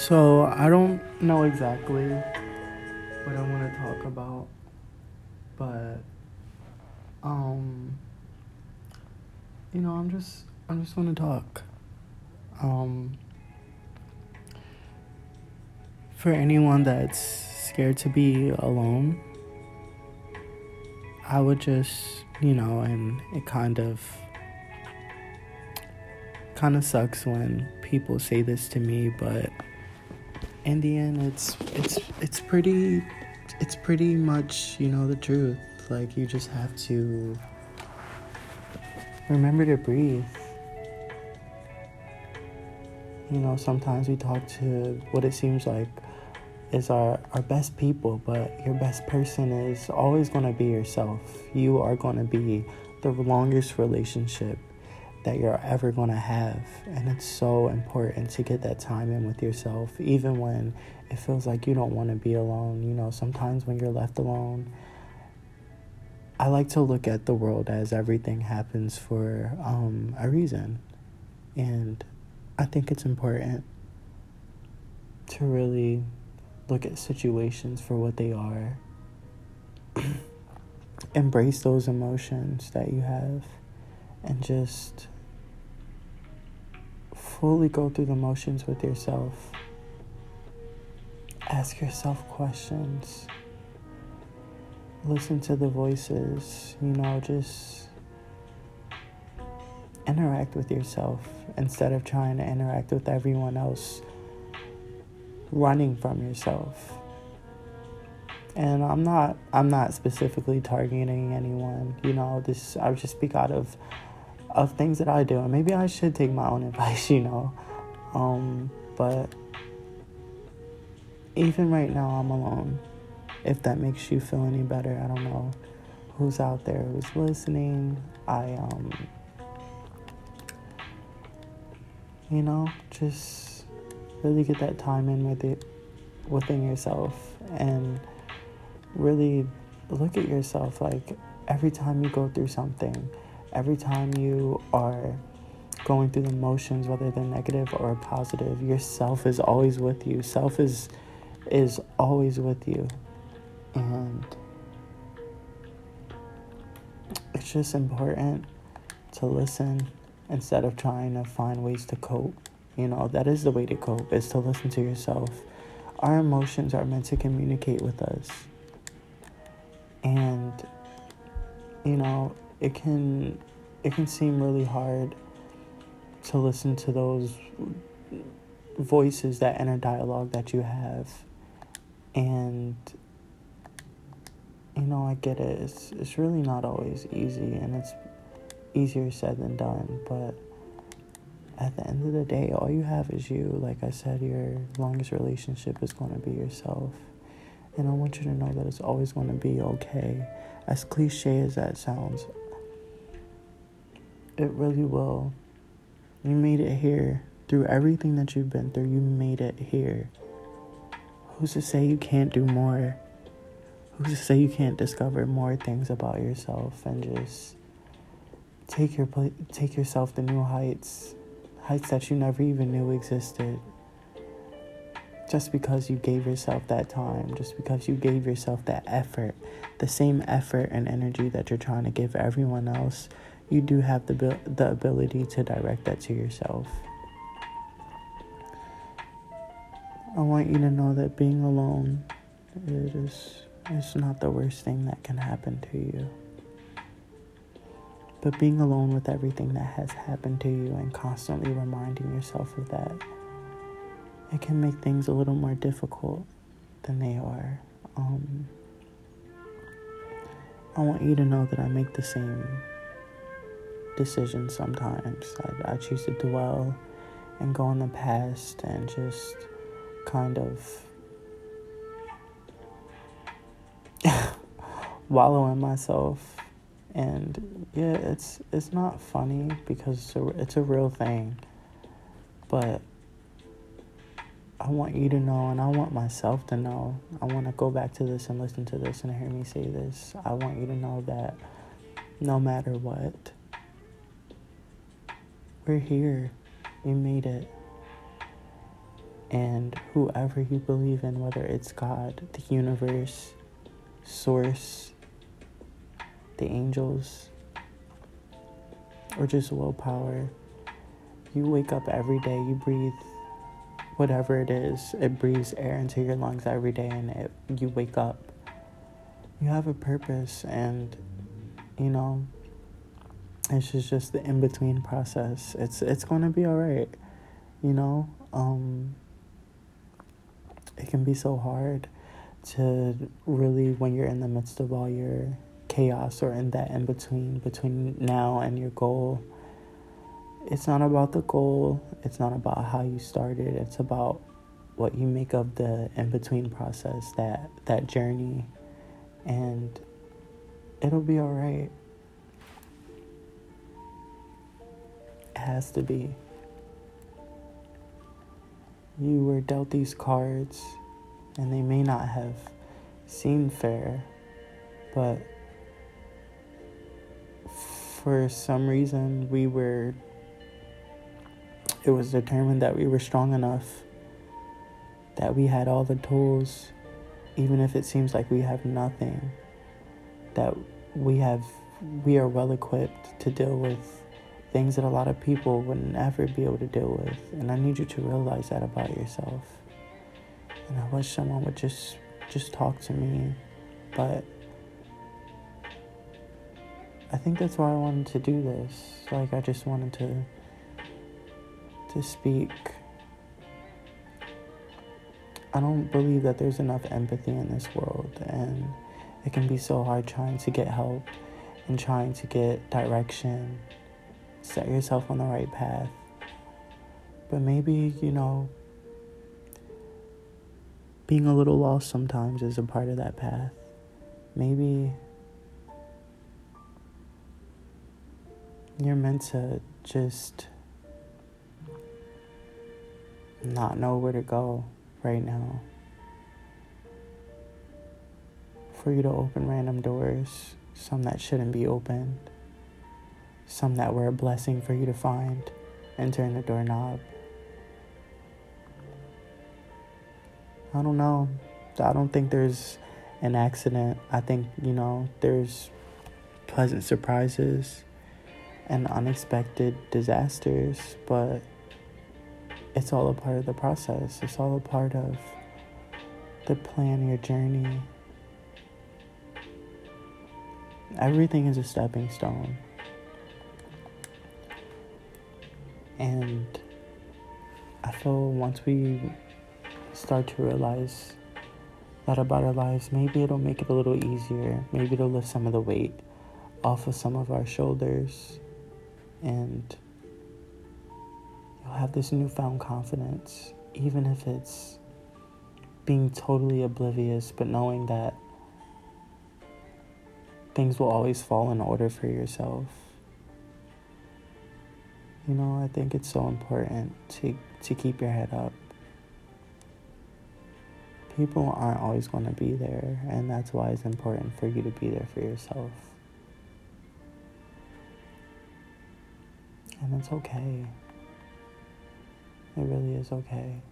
So, I don't know exactly what I want to talk about, but um you know, I'm just I just want to talk. Um for anyone that's scared to be alone, I would just, you know, and it kind of kind of sucks when people say this to me, but in the end it's it's it's pretty it's pretty much, you know, the truth. Like you just have to remember to breathe. You know, sometimes we talk to what it seems like is our, our best people, but your best person is always going to be yourself. You are going to be the longest relationship that you're ever going to have. And it's so important to get that time in with yourself, even when it feels like you don't want to be alone. You know, sometimes when you're left alone, I like to look at the world as everything happens for um, a reason. And I think it's important to really look at situations for what they are. Embrace those emotions that you have and just fully go through the motions with yourself. Ask yourself questions. Listen to the voices, you know, just interact with yourself instead of trying to interact with everyone else running from yourself. And I'm not I'm not specifically targeting anyone. You know, this I just speak out of of things that I do. And maybe I should take my own advice, you know. Um, but even right now I'm alone. If that makes you feel any better, I don't know who's out there who's listening. I um you know, just really get that time in with it within yourself and really look at yourself like every time you go through something every time you are going through the motions whether they're negative or positive yourself is always with you self is is always with you and it's just important to listen instead of trying to find ways to cope you know, that is the way to cope, is to listen to yourself. Our emotions are meant to communicate with us. And you know, it can it can seem really hard to listen to those voices, that inner dialogue that you have. And you know, I get it. It's it's really not always easy and it's easier said than done, but at the end of the day, all you have is you. Like I said, your longest relationship is going to be yourself. And I want you to know that it's always going to be okay. As cliche as that sounds, it really will. You made it here. Through everything that you've been through, you made it here. Who's to say you can't do more? Who's to say you can't discover more things about yourself and just take your take yourself to new heights heights that you never even knew existed. Just because you gave yourself that time, just because you gave yourself that effort, the same effort and energy that you're trying to give everyone else, you do have the, the ability to direct that to yourself. I want you to know that being alone is, is not the worst thing that can happen to you. But being alone with everything that has happened to you and constantly reminding yourself of that, it can make things a little more difficult than they are. Um, I want you to know that I make the same decisions sometimes. I, I choose to dwell and go in the past and just kind of wallow in myself and yeah, it's it's not funny because it's a, it's a real thing, but I want you to know, and I want myself to know. I want to go back to this and listen to this and hear me say this. I want you to know that no matter what, we're here. We made it. and whoever you believe in, whether it's God, the universe, source, the angels, or just willpower. You wake up every day, you breathe whatever it is, it breathes air into your lungs every day, and it, you wake up. You have a purpose, and you know, it's just, just the in between process. It's it's to be all right, you know. Um, it can be so hard to really when you're in the midst of all your chaos or in that in between between now and your goal it's not about the goal. It's not about how you started. It's about what you make of the in between process that that journey. And it'll be all right it has to be. You were dealt these cards and they may not have seemed fair but for some reason we were it was determined that we were strong enough that we had all the tools even if it seems like we have nothing that we have we are well equipped to deal with things that a lot of people would never be able to deal with and i need you to realize that about yourself and i wish someone would just just talk to me but I think that's why I wanted to do this. Like I just wanted to to speak. I don't believe that there's enough empathy in this world and it can be so hard trying to get help and trying to get direction, set yourself on the right path. But maybe, you know, being a little lost sometimes is a part of that path. Maybe you're meant to just not know where to go right now. For you to open random doors, some that shouldn't be opened, some that were a blessing for you to find and turn the doorknob. I don't know. I don't think there's an accident. I think, you know, there's pleasant surprises and unexpected disasters, but it's all a part of the process. It's all a part of the plan, your journey. Everything is a stepping stone. And I feel once we start to realize that about our lives, maybe it'll make it a little easier. Maybe it'll lift some of the weight off of some of our shoulders and you'll have this newfound confidence, even if it's being totally oblivious, but knowing that things will always fall in order for yourself. You know, I think it's so important to, to keep your head up. People aren't always going to be there, and that's why it's important for you to be there for yourself. And it's okay. It really is okay.